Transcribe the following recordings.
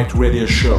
Night Radio Show.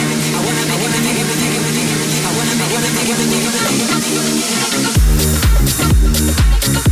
Thank you.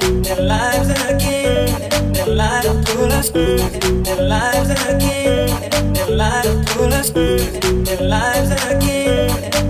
their lives are a game, their lives are full their lives a game, their lives are full their lives a game.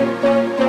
Música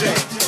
music.